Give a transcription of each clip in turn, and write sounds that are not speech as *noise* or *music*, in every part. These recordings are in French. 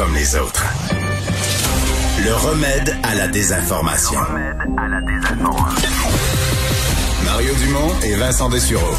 Comme les autres. Le remède à la désinformation. Mario Dumont et Vincent Dessureau.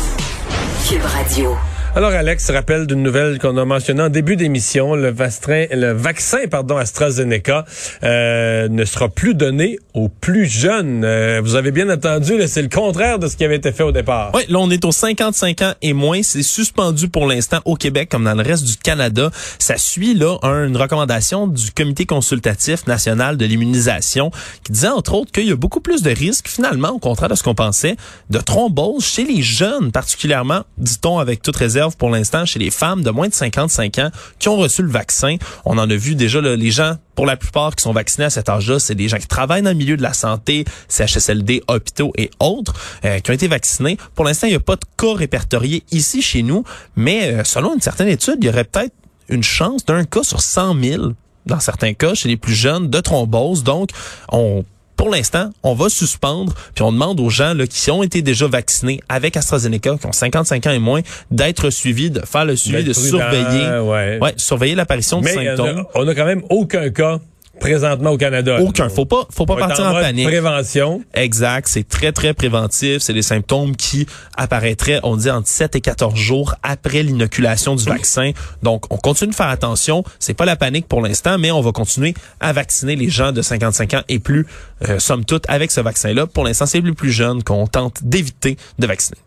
Cube Radio. Alors Alex rappelle d'une nouvelle qu'on a mentionnée en début d'émission, le vaccin pardon AstraZeneca euh, ne sera plus donné aux plus jeunes. Euh, vous avez bien entendu, c'est le contraire de ce qui avait été fait au départ. Oui, là on est aux 55 ans et moins, c'est suspendu pour l'instant au Québec comme dans le reste du Canada. Ça suit là une recommandation du Comité consultatif national de l'immunisation qui disait entre autres qu'il y a beaucoup plus de risques finalement au contraire de ce qu'on pensait de thrombose chez les jeunes particulièrement, dit-on avec toute réserve pour l'instant chez les femmes de moins de 55 ans qui ont reçu le vaccin. On en a vu déjà les gens, pour la plupart qui sont vaccinés à cet âge-là, c'est des gens qui travaillent dans le milieu de la santé, CHSLD, hôpitaux et autres, euh, qui ont été vaccinés. Pour l'instant, il n'y a pas de cas répertoriés ici chez nous, mais euh, selon une certaine étude, il y aurait peut-être une chance d'un cas sur 100 000 dans certains cas, chez les plus jeunes, de thrombose. Donc, on pour l'instant, on va suspendre, puis on demande aux gens là, qui ont été déjà vaccinés avec AstraZeneca, qui ont 55 ans et moins, d'être suivis, de faire le suivi, de surveiller, ouais. surveiller l'apparition de symptômes. on a quand même aucun cas présentement au Canada. Aucun. Faut pas, faut pas partir en, panique. Prévention. Exact. C'est très, très préventif. C'est des symptômes qui apparaîtraient, on dit, entre 7 et 14 jours après l'inoculation du vaccin. Donc, on continue de faire attention. C'est pas la panique pour l'instant, mais on va continuer à vacciner les gens de 55 ans et plus, euh, somme toute, avec ce vaccin-là. Pour l'instant, c'est les plus jeunes qu'on tente d'éviter de vacciner.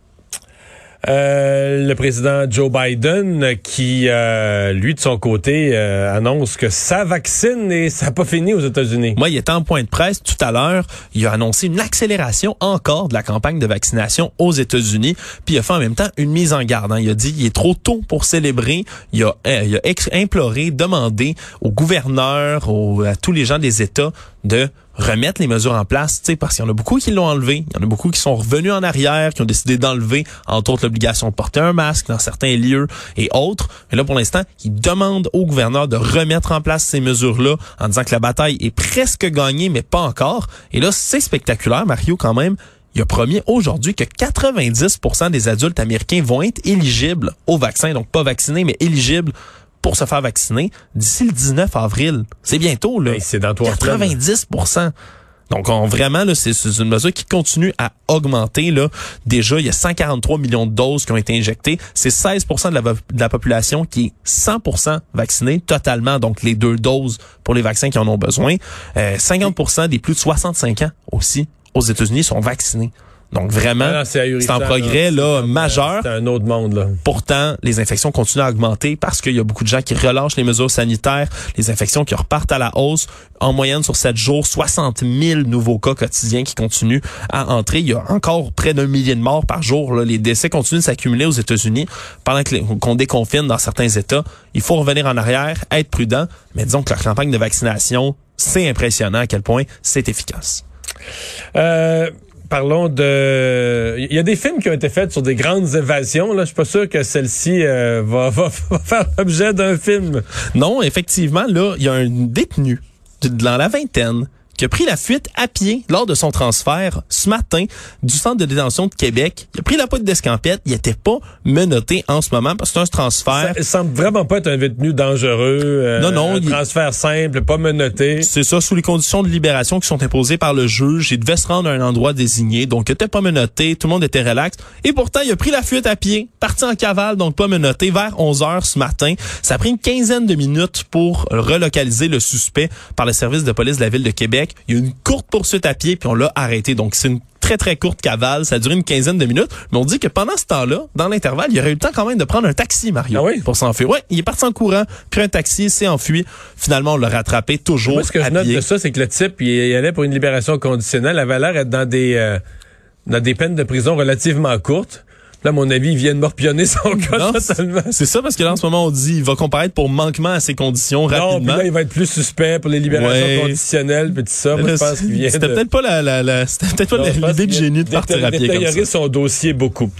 Euh, le président Joe Biden qui, euh, lui, de son côté, euh, annonce que ça vaccine et ça n'a pas fini aux États-Unis. Moi, il était en point de presse tout à l'heure. Il a annoncé une accélération encore de la campagne de vaccination aux États-Unis. Puis il a fait en même temps une mise en garde. Hein. Il a dit il est trop tôt pour célébrer. Il a, il a imploré, demandé aux gouverneurs, à tous les gens des États de remettre les mesures en place, parce qu'il y en a beaucoup qui l'ont enlevé, il y en a beaucoup qui sont revenus en arrière, qui ont décidé d'enlever, entre autres, l'obligation de porter un masque dans certains lieux et autres. Mais là, pour l'instant, ils demandent au gouverneur de remettre en place ces mesures-là en disant que la bataille est presque gagnée, mais pas encore. Et là, c'est spectaculaire, Mario, quand même. Il a promis aujourd'hui que 90% des adultes américains vont être éligibles au vaccin, donc pas vaccinés, mais éligibles pour se faire vacciner d'ici le 19 avril. C'est bientôt, là. c'est dans 90% donc, on, vraiment, là, c'est, une mesure qui continue à augmenter. Là. Déjà, il y a 143 millions de doses qui ont été injectées. C'est 16 de la, de la population qui est 100% vaccinée totalement, donc les deux doses pour les vaccins qui en ont besoin. Euh, 50% des plus de 65 ans aussi aux États-Unis sont vaccinés. Donc vraiment, ah c'est un progrès là, majeur. C'est un autre monde. Là. Pourtant, les infections continuent à augmenter parce qu'il y a beaucoup de gens qui relâchent les mesures sanitaires, les infections qui repartent à la hausse. En moyenne, sur 7 jours, 60 000 nouveaux cas quotidiens qui continuent à entrer. Il y a encore près d'un millier de morts par jour. Là. Les décès continuent de s'accumuler aux États-Unis pendant qu'on déconfine dans certains États. Il faut revenir en arrière, être prudent. Mais disons que la campagne de vaccination, c'est impressionnant à quel point c'est efficace. Euh, parlons de... Il y a des films qui ont été faits sur des grandes évasions. Là. Je suis pas sûr que celle-ci euh, va, *laughs* faire l'objet d'un film. Non, effectivement, là, il y a un détenu dans la vingtaine qui a pris la fuite à pied lors de son transfert ce matin du centre de détention de Québec. Il a pris la pointe d'escampette. Il était pas menotté en ce moment parce que c'est un transfert. Ça semble vraiment pas être un détenu dangereux. Euh, non, non. Un transfert simple, pas menotté. C'est ça, sous les conditions de libération qui sont imposées par le juge. Il devait se rendre à un endroit désigné. Donc, il était pas menotté. Tout le monde était relax. Et pourtant, il a pris la fuite à pied, parti en cavale, donc pas menotté, vers 11 heures ce matin. Ça a pris une quinzaine de minutes pour relocaliser le suspect par le service de police de la ville de Québec. Il y a eu une courte poursuite à pied, puis on l'a arrêté. Donc, c'est une très, très courte cavale. Ça a duré une quinzaine de minutes. Mais on dit que pendant ce temps-là, dans l'intervalle, il y aurait eu le temps quand même de prendre un taxi, Mario. Ah oui? Pour s'enfuir. Ouais, il est parti en courant, pris un taxi, s'est enfui. Finalement, on l'a rattrapé toujours. Moi, ce que je note de ça, c'est que le type, il allait pour une libération conditionnelle. La valeur est dans des, euh, dans des peines de prison relativement courtes. Là, à mon avis, ils viennent morpionner son cas Non, totalement. C'est ça parce que là en ce moment on dit il va comparaître pour manquement à ces conditions Non, puis rapidement. là, il va être plus suspect pour les libérations Ouais. conditionnelles, puis tout ça. Moi, je pense qu'il vient C'était de... peut-être pas la, la, la- c'était peut-être pas Non, l'idée de génie de partir à pied comme ça. son dossier beaucoup.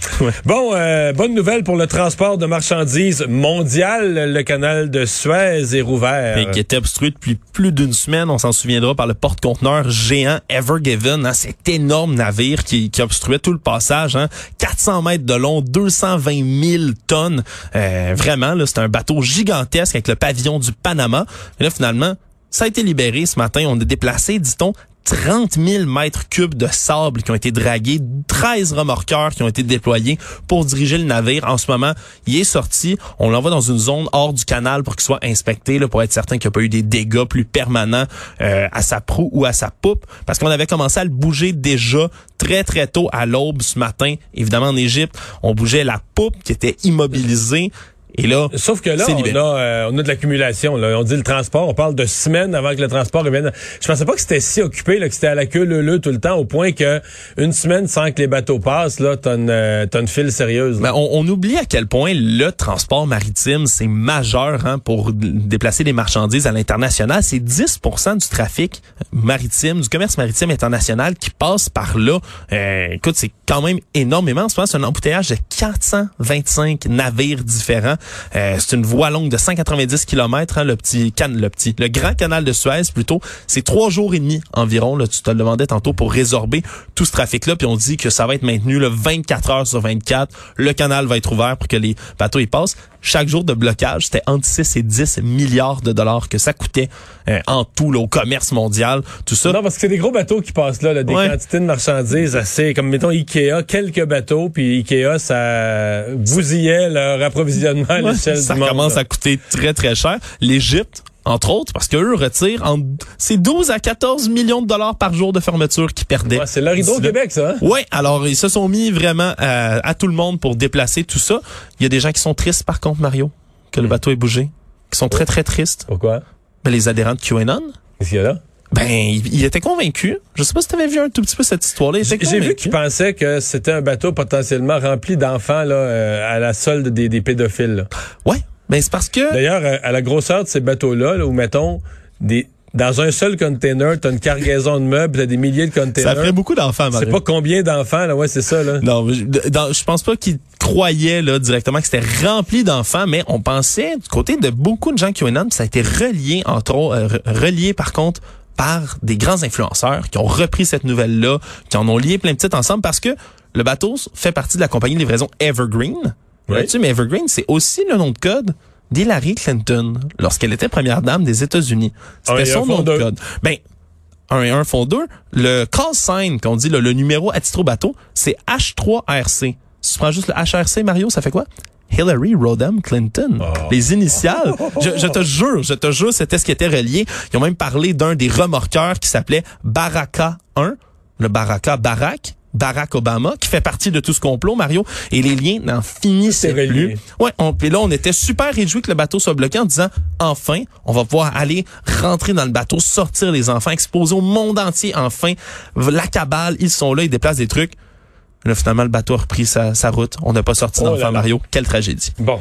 Bon, euh, bonne nouvelle pour le transport de marchandises mondial. Le canal de Suez est rouvert. Et qui était obstrué depuis plus d'une semaine, on s'en souviendra, par le porte-conteneur géant Ever Given, hein, cet énorme navire qui, qui obstruait tout le passage, hein, 400 mètres de long, 220 000 tonnes, Euh, vraiment, c'est un bateau gigantesque avec le pavillon du Panama. Et là, finalement, ça a été libéré ce matin. On a déplacé, dit-on, 30 000 mètres cubes de sable qui ont été dragués, 13 remorqueurs qui ont été déployés pour diriger le navire. En ce moment, il est sorti. On l'envoie dans une zone hors du canal pour qu'il soit inspecté, là, pour être certain qu'il n'y a pas eu des dégâts plus permanents euh, à sa proue ou à sa poupe. Parce qu'on avait commencé à le bouger déjà très, très tôt à l'aube ce matin. Évidemment, en Égypte, on bougeait la poupe qui était immobilisée. Et là, Sauf que là, on a, euh, on a de l'accumulation. là. On dit le transport, on parle de semaines avant que le transport revienne. Je pensais pas que c'était si occupé, là, que c'était à la queue leu tout le temps, au point que une semaine sans que les bateaux passent, là, t'as une, euh, t'as une file sérieuse. Ben, on, on oublie à quel point le transport maritime, c'est majeur hein, pour déplacer des marchandises à l'international. C'est 10% du trafic maritime, du commerce maritime international qui passe par là. Euh, écoute, c'est quand même énormément. En ce moment, c'est un embouteillage de 425 navires différents. Euh, c'est une voie longue de 190 km, hein, le petit can, le petit, le grand canal de Suez plutôt. C'est trois jours et demi environ. Là, tu te le demandais tantôt pour résorber tout ce trafic-là. Puis on dit que ça va être maintenu le 24 heures sur 24. Le canal va être ouvert pour que les bateaux y passent. Chaque jour de blocage, c'était entre 6 et 10 milliards de dollars que ça coûtait euh, en tout là, au commerce mondial. Tout ça. Non, parce que c'est des gros bateaux qui passent là, là, des Ouais. quantités de marchandises assez, comme mettons Ikea, quelques bateaux, puis Ikea, ça bousillait leur approvisionnement à Ouais, l'échelle ça du monde. commence là. à coûter très très cher. L'Égypte, entre autres, parce qu'eux retirent en, c'est 12 à 14 millions de dollars par jour de fermeture qu'ils perdaient. Ouais, c'est leur rideau au. Québec, ça. Hein? Ouais, alors ils se sont mis vraiment à, à tout le monde pour déplacer tout ça. Il y a des gens qui sont tristes par contre, Mario, que Hmm. le bateau ait bougé, qui sont très très tristes. Pourquoi? Ben, les adhérents de QAnon, Qu'est-ce qu'il y a là? ben étaient convaincus. Je sais pas si tu avais vu un tout petit peu cette histoire-là. J'ai vu qu'ils pensaient que c'était un bateau potentiellement rempli d'enfants là, euh, à la solde des, des pédophiles. là. Ouais, ben c'est parce que D'ailleurs, à la grosseur de ces bateaux-là, là, où mettons des dans un seul container, t'as une cargaison de meubles, t'as des milliers de containers. ça ferait beaucoup d'enfants, C'est Mario. pas combien d'enfants, là, ouais, c'est ça, là. Non, je, dans- je pense pas qu'ils croyaient là directement que c'était rempli d'enfants, mais on pensait du côté de beaucoup de gens qui ont une ça a été relié entre autres, euh, re- relié par contre par des grands influenceurs qui ont repris cette nouvelle-là, qui en ont lié plein de petites ensemble parce que le bateau fait partie de la compagnie de livraison Evergreen. Oui. Mais Evergreen, c'est aussi le nom de code d'Hillary Clinton lorsqu'elle était première dame des États-Unis. C'était Ah, son nom de code. Ben, un et un font deux. Le call sign qu'on dit, le numéro à titre au bateau, c'est H3RC. Si tu prends juste le HRC, Mario, ça fait quoi? Hillary Rodham Clinton. Les initiales. Je, je te jure, je te jure, c'était ce qui était relié. Ils ont même parlé d'un des remorqueurs qui s'appelait Baraka 1. Le Baraka Barack. Barack Obama, qui fait partie de tout ce complot, Mario, et les liens n'en finissaient plus. Ouais, on, puis là, on était super réjouis que le bateau soit bloqué en disant, enfin, on va pouvoir aller rentrer dans le bateau, sortir les enfants, exposer au monde entier, enfin, la cabale, ils sont là, ils déplacent des trucs. Là, finalement, le bateau a repris sa, sa route. On n'a pas sorti Oh là. Mario. Quelle tragédie. Bon.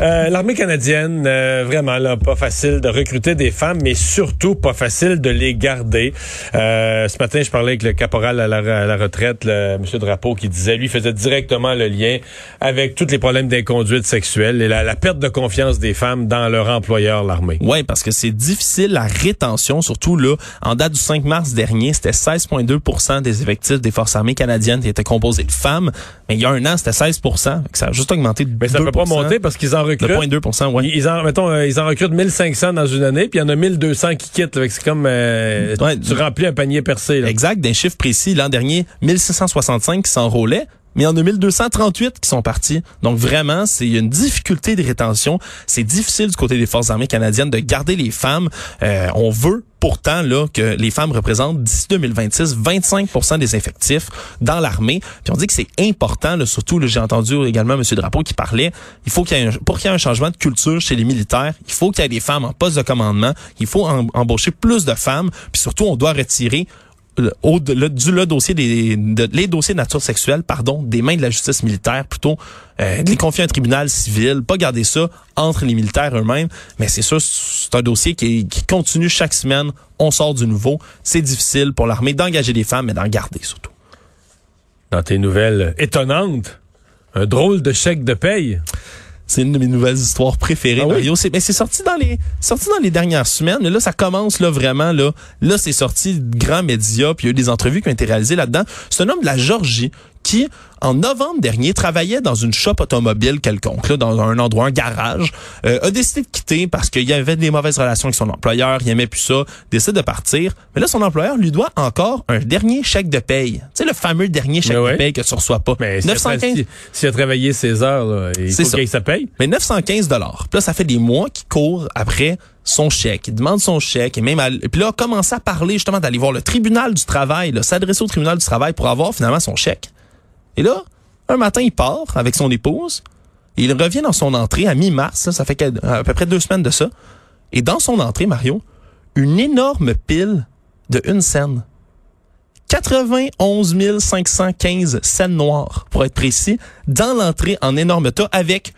Euh, L'armée canadienne, euh, vraiment là, pas facile de recruter des femmes, mais surtout pas facile de les garder. Euh, ce matin, je parlais avec le caporal à la, à la retraite, le, M. Drapeau, qui disait, lui, faisait directement le lien avec tous les problèmes d'inconduite sexuelle et la, la perte de confiance des femmes dans leur employeur, l'armée. Ouais, parce que c'est difficile la rétention, surtout là, en date du 5 mars dernier, c'était 16,2% des effectifs des forces armées canadiennes qui étaient composés de femmes. Mais il y a un an, c'était 16 Ça a juste augmenté de Mais ça 2 peut pas monter parce qu'ils en Le recrutent. 0,2 ouais. Ils, en, mettons, euh, ils en recrutent 1500 dans une année, puis il y en a 1200 qui quittent. C'est comme euh, Ouais. tu remplis un panier percé. Là. Exact, d'un chiffre précis. L'an dernier, 1665 qui s'enrôlaient. Mais il y en a 1238 qui sont partis. Donc vraiment, c'est une difficulté de rétention. C'est difficile du côté des forces armées canadiennes de garder les femmes. Euh, on veut pourtant là que les femmes représentent d'ici 2026 25% des effectifs dans l'armée. Puis on dit que c'est important, surtout j'ai entendu également M. Drapeau qui parlait, il faut qu'il y ait un, pour qu'il y ait un changement de culture chez les militaires, il faut qu'il y ait des femmes en poste de commandement, il faut em- embaucher plus de femmes, puis surtout on doit retirer au, du le dossier des de, les dossiers de nature sexuelle, pardon, des mains de la justice militaire, plutôt euh, de les confier à un tribunal civil, pas garder ça entre les militaires eux-mêmes. Mais c'est sûr, c'est un dossier qui, qui continue chaque semaine. On sort du nouveau. C'est difficile pour l'armée d'engager des femmes, mais d'en garder surtout. Dans tes nouvelles étonnantes, un drôle de chèque de paye. C'est une de mes nouvelles histoires préférées, Ah oui? Mario. C'est, mais c'est sorti dans les, sorti dans les dernières semaines. Mais là, ça commence là vraiment là. Là, c'est sorti de grands médias. Puis il y a eu des entrevues qui ont été réalisées là-dedans. C'est un homme de la Georgie qui, en novembre dernier, travaillait dans une shop automobile quelconque, là, dans un endroit, un garage, euh, a décidé de quitter parce qu'il y avait des mauvaises relations avec son employeur, il aimait plus ça, décide de partir. Mais là, son employeur lui doit encore un dernier chèque de paye. Tu sais, le fameux dernier chèque ouais. de paye que tu reçois pas. Mais s'il a, 915 tra- s'il a travaillé ses heures, là, il faut qu'il ça paye. mais 915 dollars. Puis là, ça fait des mois qu'il court après son chèque. Il demande son chèque et même à- et puis là, a commencé à parler justement d'aller voir le tribunal du travail, s'adresser au tribunal du travail pour avoir finalement son chèque. Et là, un matin, il part avec son épouse. Et il revient dans son entrée à mi-mars. Ça fait à peu près deux semaines de ça. Et dans son entrée, Mario, une énorme pile de une scène. 91 515 scènes noires, pour être précis, dans l'entrée en énorme tas avec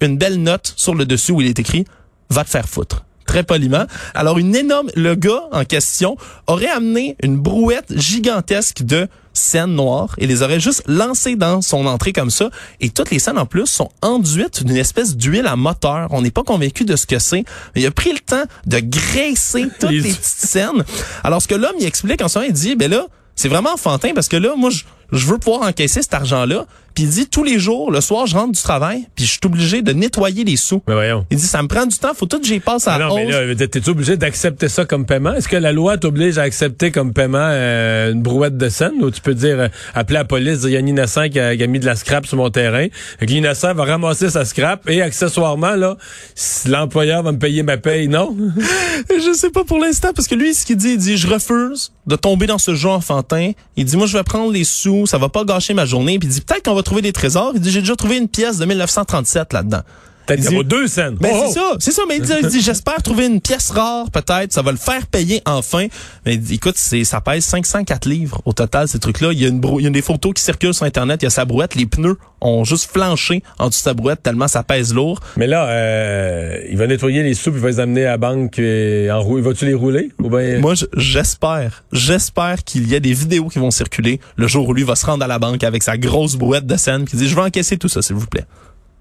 une belle note sur le dessus où il est écrit « Va te faire foutre ». Très poliment. Alors, une énorme, le gars en question aurait amené une brouette gigantesque de scènes noires et les aurait juste lancées dans son entrée comme ça. Et toutes les scènes en plus sont enduites d'une espèce d'huile à moteur. On n'est pas convaincu de ce que c'est. Mais il a pris le temps de graisser *laughs* toutes Les- les petites scènes. Alors, ce que l'homme, il explique en ce moment, il dit, ben là, c'est vraiment enfantin parce que là, moi, je, je veux pouvoir encaisser cet argent-là. Puis il dit, tous les jours, le soir, je rentre du travail, puis je suis obligé de nettoyer les sous. Mais voyons. Il dit, ça me prend du temps, faut tout que j'y passe à Ah non, mais 11. là, t'es obligé d'accepter ça comme paiement? Est-ce que la loi t'oblige à accepter comme paiement euh, une brouette de scène? Ou tu peux dire, euh, appeler la police, il y a un innocent qui a, qui a mis de la scrap sur mon terrain. L'innocent va ramasser sa scrap et accessoirement, là, si l'employeur va me payer ma paye, non? *laughs* Je sais pas pour l'instant, parce que lui, ce qu'il dit, il dit, je refuse de tomber dans ce jeu enfantin. Il dit, moi, je vais prendre les sous, ça va pas gâcher ma journée. Puis il dit, peut-être qu'on va trouver des trésors. Il dit, j'ai déjà trouvé une pièce de 1937 là-dedans. Peut-être Il qu'il dit- vaut deux scènes. Ben, Oh, c'est ça, c'est ça. Mais il dit, il dit, j'espère trouver une pièce rare, peut-être. Ça va le faire payer enfin. Mais il dit, écoute, c'est, ça pèse 504 livres au total, ces trucs-là. Il y a une brou- il y a des photos qui circulent sur Internet. Il y a sa brouette. Les pneus ont juste flanché en dessous de sa brouette tellement ça pèse lourd. Mais là, euh, il va nettoyer les sous, puis il va les amener à la banque et en roue. Vas-tu les rouler? Ou ben, Moi, je- j'espère, j'espère qu'il y a des vidéos qui vont circuler le jour où lui va se rendre à la banque avec sa grosse brouette de scène qui dit, je vais encaisser tout ça, s'il vous plaît.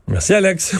Merci, Alex.